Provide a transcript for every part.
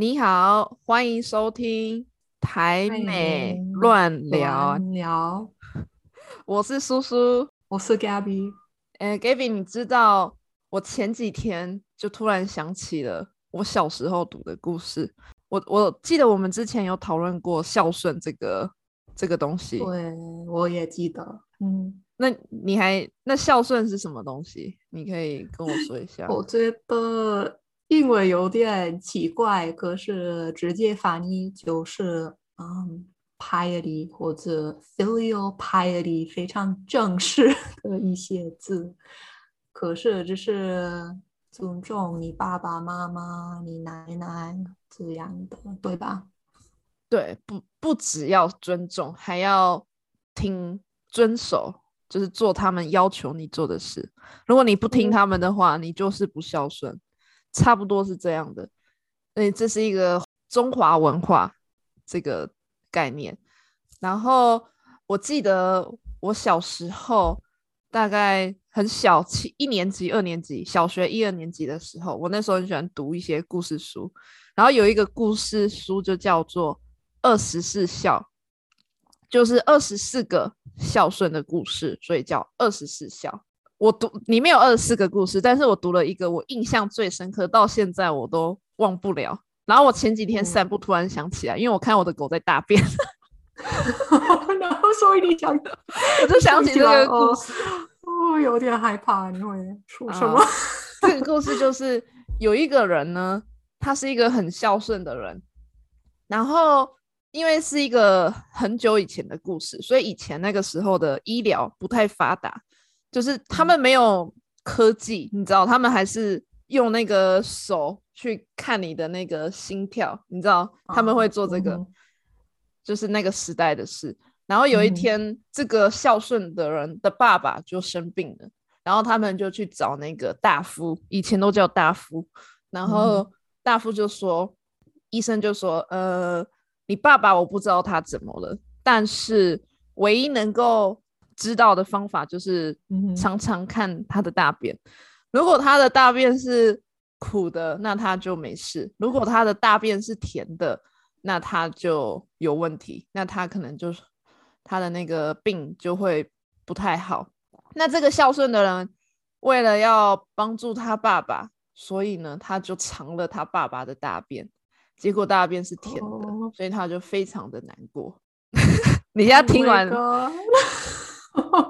你好，欢迎收听台美乱聊。聊，我是苏苏，我是 Gabby。哎，Gabby，你知道我前几天就突然想起了我小时候读的故事。我我记得我们之前有讨论过孝顺这个这个东西。对，我也记得。嗯，那你还那孝顺是什么东西？你可以跟我说一下。我觉得英文有点奇怪，可是直接翻译就是嗯，piety 或者 filial piety，非常正式的一些字。可是这是尊重你爸爸妈妈、你奶奶这样的，对吧？对，不不只要尊重，还要听遵守，就是做他们要求你做的事。如果你不听他们的话，你就是不孝顺，差不多是这样的。所以这是一个中华文化这个概念。然后我记得我小时候大概很小，七一年级、二年级，小学一二年级的时候，我那时候很喜欢读一些故事书。然后有一个故事书就叫做《二十四孝》。就是二十四个孝顺的故事，所以叫二十四孝。我读里面有二十四个故事，但是我读了一个我印象最深刻，到现在我都忘不了。然后我前几天散步，突然想起来，因为我看我的狗在大便，然后所以你讲，我就想起这个故事，哦，有点害怕，你会说什么？这个故事就是有一个人呢，他是一个很孝顺的人，然后。因为是一个很久以前的故事，所以以前那个时候的医疗不太发达，就是他们没有科技，你知道，他们还是用那个手去看你的那个心跳，你知道，他们会做这个，就是那个时代的事。然后有一天，这个孝顺的人的爸爸就生病了，然后他们就去找那个大夫，以前都叫大夫，然后大夫就说，医生就说，呃。你爸爸我不知道他怎么了，但是唯一能够知道的方法就是常常看他的大便。如果他的大便是苦的，那他就没事；如果他的大便是甜的，那他就有问题。那他可能就是他的那个病就会不太好。那这个孝顺的人为了要帮助他爸爸，所以呢，他就尝了他爸爸的大便。结果大便是甜的，所以他就非常的难过。你现在听完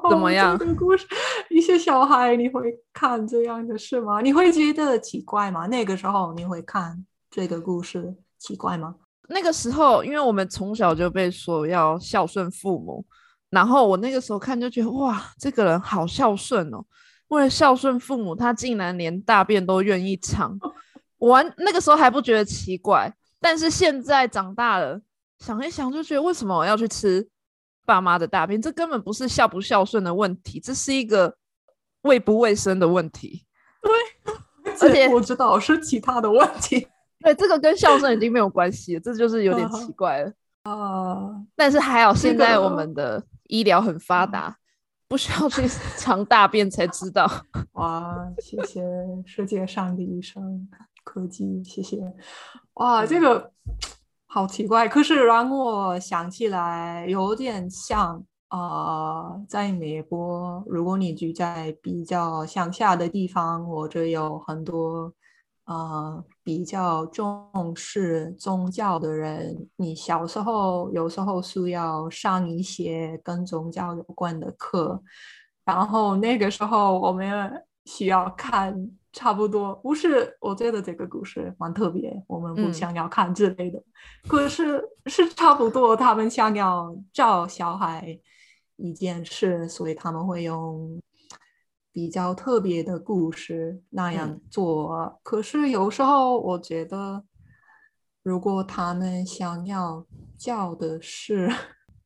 怎么 样？这个故事，一些小孩你会看这样的事吗？你会觉得奇怪吗？那个时候你会看这个故事奇怪吗？那个时候，因为我们从小就被说要孝顺父母，然后我那个时候看就觉得哇，这个人好孝顺哦，为了孝顺父母，他竟然连大便都愿意尝。我那个时候还不觉得奇怪。但是现在长大了，想一想就觉得，为什么我要去吃爸妈的大便？这根本不是孝不孝顺的问题，这是一个卫不卫生的问题。对，而且我知道是其他的问题。对，这个跟孝顺已经没有关系了，这就是有点奇怪了。啊，但是还好，现在我们的医疗很发达，不需要去 尝大便才知道。哇，谢谢世界上的医生。科技，谢谢。哇，这个好奇怪，可是让我想起来有点像啊，在美国，如果你住在比较乡下的地方，或者有很多啊比较重视宗教的人，你小时候有时候需要上一些跟宗教有关的课，然后那个时候我们需要看。差不多不是，我觉得这个故事蛮特别，我们不想要看之类的。可是是差不多，他们想要教小孩一件事，所以他们会用比较特别的故事那样做。可是有时候我觉得，如果他们想要教的是，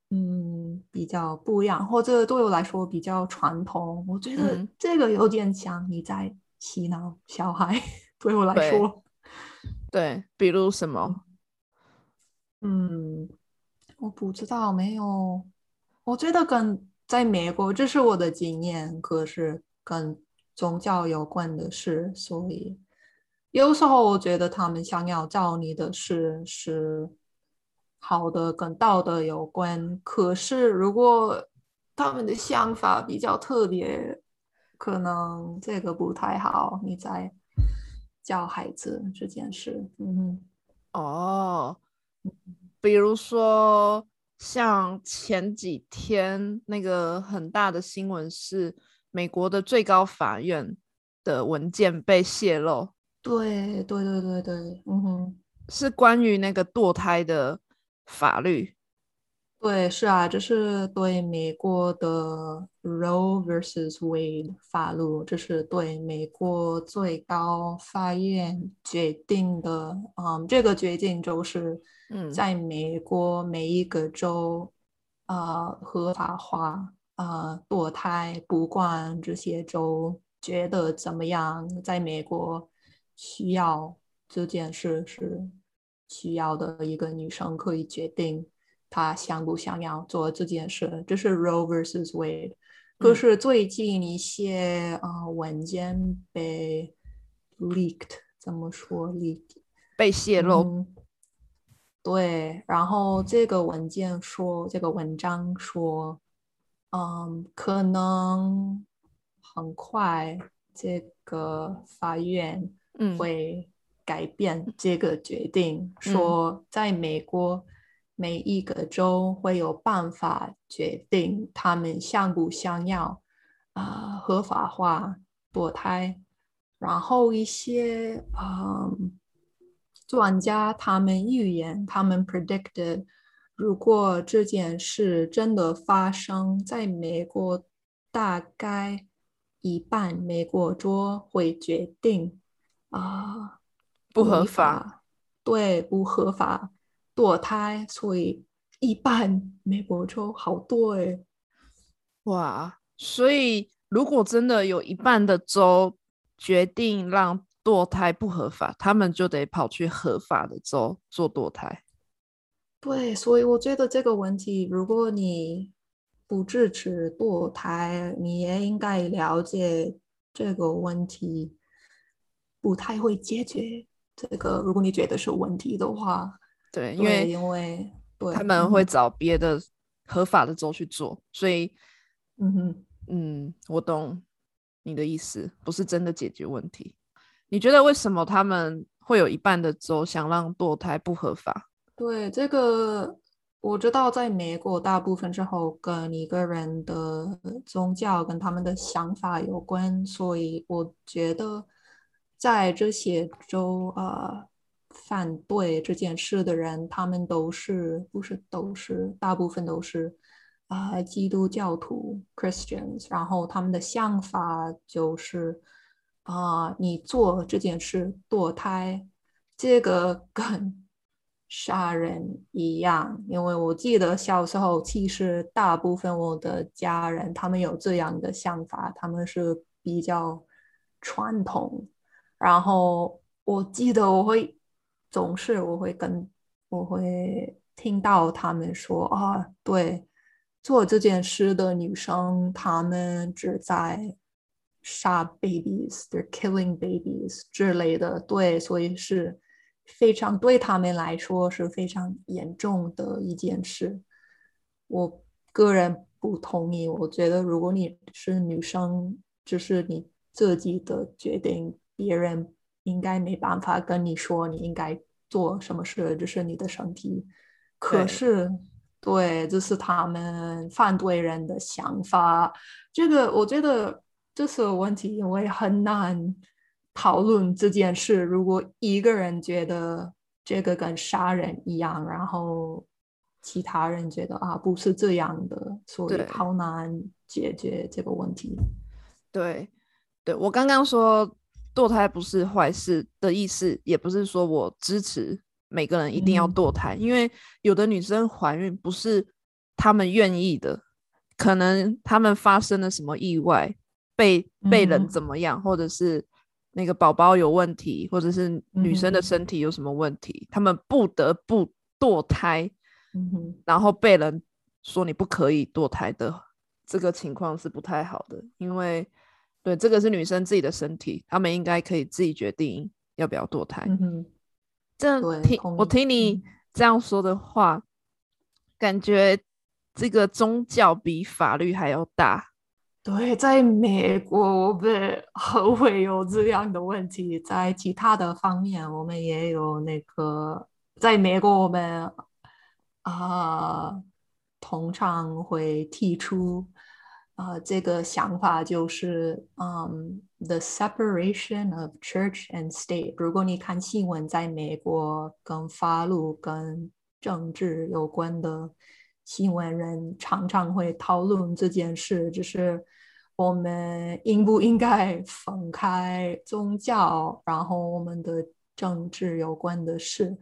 嗯，比较不一样，或者对我来说比较传统，我觉得这个有点像你在。洗脑小孩，对我来说，对，比如什么？嗯，我不知道，没有。我觉得跟在美国，这是我的经验，可是跟宗教有关的事，所以有时候我觉得他们想要教你的事是好的，跟道德有关。可是如果他们的想法比较特别，可能这个不太好。你在教孩子这件事，嗯，哦，比如说像前几天那个很大的新闻是美国的最高法院的文件被泄露。对对对对对，嗯哼，是关于那个堕胎的法律。对，是啊，这是对美国的 Roe versus Wade 法律，这是对美国最高法院决定的。嗯，这个决定就是在美国每一个州，呃，合法化呃堕胎，不管这些州觉得怎么样，在美国。需要这件事是需要的一个女生可以决定她想不想要做这件事，这是 Roe vs Wade。可是最近一些啊文件被 leaked，怎么说 leak 被泄露？对，然后这个文件说，这个文章说，嗯，可能很快这个法院。会改变这个决定，说在美国每一个州会有办法决定他们想不想要啊合法化堕胎，然后一些啊专家他们预言，他们 predicted，如果这件事真的发生在美国，大概一半美国州会决定。啊，不合法，对，不合法堕胎，所以一半美国州好多哎，哇，所以如果真的有一半的州决定让堕胎不合法，他们就得跑去合法的州做堕胎。对，所以我觉得这个问题，如果你不支持堕胎，你也应该了解这个问题。不太会解决这个。如果你觉得是问题的话，对，因为因为他们会找别的合法的州去做，所以，嗯哼，嗯，我懂你的意思，不是真的解决问题。你觉得为什么他们会有一半的州想让堕胎不合法？对，这个我知道，在美国大部分之后跟一个人的宗教跟他们的想法有关，所以我觉得。在这些州，呃，反对这件事的人，他们都是不是都是大部分都是啊基督教徒 Christians，然后他们的想法就是啊，你做这件事堕胎，这个 跟杀人一样。因为我记得小时候，其实大部分我的家人他们有这样的想法，他们是比较传统。然后我记得我会总是我会跟我会听到他们说啊，对，做这件事的女生，她们只在杀 babies，they're killing babies 之类的，对，所以是非常对他们来说是非常严重的一件事。我个人不同意，我觉得如果你是女生，就是你自己的决定。别人应该没办法跟你说你应该做什么事，这是你的身体。可是，对，这是他们反对人的想法。这个我觉得这是问题，因为很难讨论这件事。如果一个人觉得这个跟杀人一样，然后其他人觉得啊不是这样的，所以好难解决这个问题。对，对我刚刚说。堕胎不是坏事的意思，也不是说我支持每个人一定要堕胎，因为有的女生怀孕不是她们愿意的，可能她们发生了什么意外，被被人怎么样，或者是那个宝宝有问题，或者是女生的身体有什么问题，她们不得不堕胎，然后被人说你不可以堕胎的这个情况是不太好的，因为。对，这个是女生自己的身体，她们应该可以自己决定要不要堕胎。嗯哼，这样听我听你嗯这样说的话，感觉这个宗教比法律还要大。对，在美国我们很会有这样的问题，在其他的方面我们也有那个，在美国我们啊、通常会提出啊、这个想法，就是嗯，the separation of church and state。如果你看新闻，在美国跟法律跟政治有关的新闻人常常会讨论这件事，就是我们应不应该分开宗教，然后我们的政治有关的事。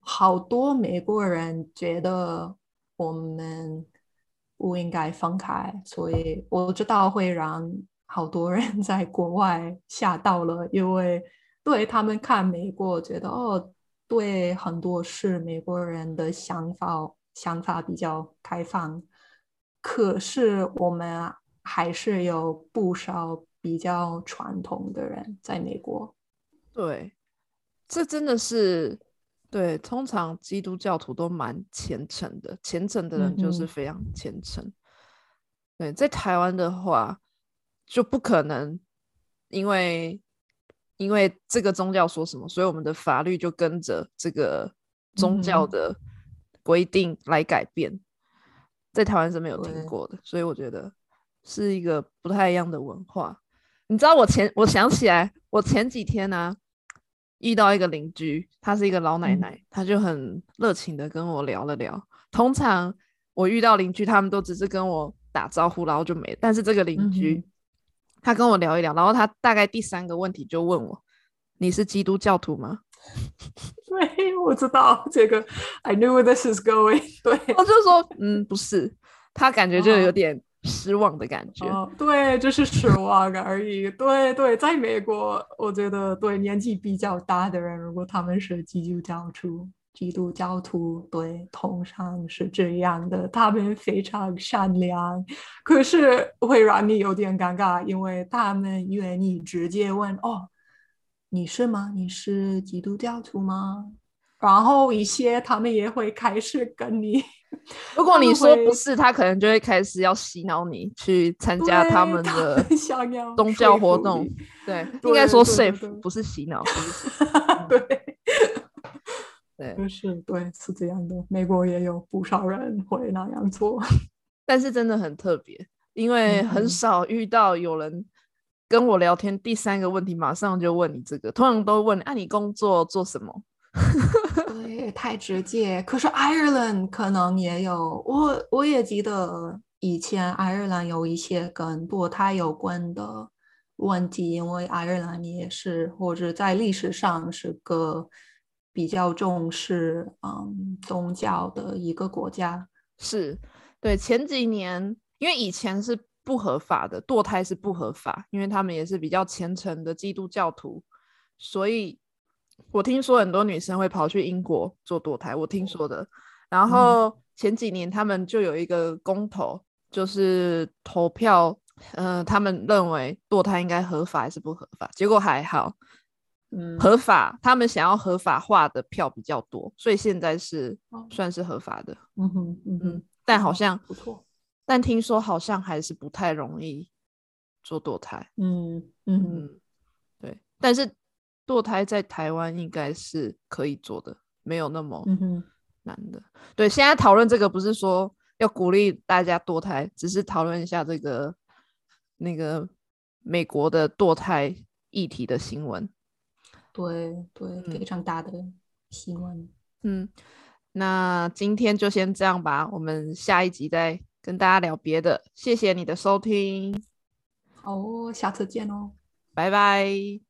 好多美国人觉得我们不应该放开，所以我知道会让好多人 在国外吓到了，因为对他们看美国，觉得哦，对很多事美国人的想法想法比较开放，可是我们还是有不少比较传统的人在美国。对，这真的是对。通常基督教徒都蛮虔诚的，虔诚的人就是非常虔诚。对，在台湾的话就不可能，因为因为这个宗教说什么，所以我们的法律就跟着这个宗教的规定来改变。在台湾是没有听对过的，所以我觉得是一个不太一样的文化。你知道我前我想起来，我前几天呢、遇到一个邻居，她是一个老奶嗯奶，她就很热情的跟我聊了聊。通常我遇到邻居，他们都只是跟我打招呼，然后就没了。但是这个邻居，嗯他跟我聊一聊，然后他大概第三个问题就问我：“你是基督教徒吗 对，我知道这个，I knew where this is going 对。？”我就说：“嗯，不是。”他感觉就有哦点失望的感觉。对，就是失望而已。对对，在美国，我觉得对年纪比较大的人，如果他们是基督教徒，基督教徒对，通常是这样的，他们非常善良，可是会让你有点尴尬，因为他们愿意直接问哦，你是吗？你是基督教徒吗？然后一些他们也会开始跟你。如果你说不是，他可能就会开始要洗脑你去参加他们的宗教活动 你。对，应对该说对对 safe，对不是洗脑。不是 对，对，就是对，是这样的。美国也有不少人会那样做。但是真的很特别，因为很嗯少遇到有人跟我聊天，第三个问题马上就问你这个，通常都问：啊，你工作做什么？对，太直接。可是 Ireland 可能也有，我我也记得以前爱尔兰有一些跟堕胎有关的问题，因为爱尔兰也是或者在历史上是个比较重视嗯宗教的一个国家。是对前几年，因为以前是不合法的，堕胎是不合法，因为他们也是比较虔诚的基督教徒，所以我听说很多女生会跑去英国做堕胎，我听说的。然后前几年他们就有一个公投，就是投票，呃，他们认为堕胎应该合法还是不合法，结果还好，嗯，合法，他们想要合法化的票比较多，所以现在是哦算是合法的。嗯哼嗯嗯哼，，但好像不错。但听说好像还是不太容易做堕胎。嗯嗯，对，但是堕胎在台湾应该是可以做的，没有那么。难的。对，现在讨论这个不是说要鼓励大家堕胎，只是讨论一下这个那个美国的堕胎议题的新闻。对对，嗯非常大的新闻。嗯，那今天就先这样吧，我们下一集再跟大家聊别的。谢谢你的收听，好哦，下次见哦。拜拜。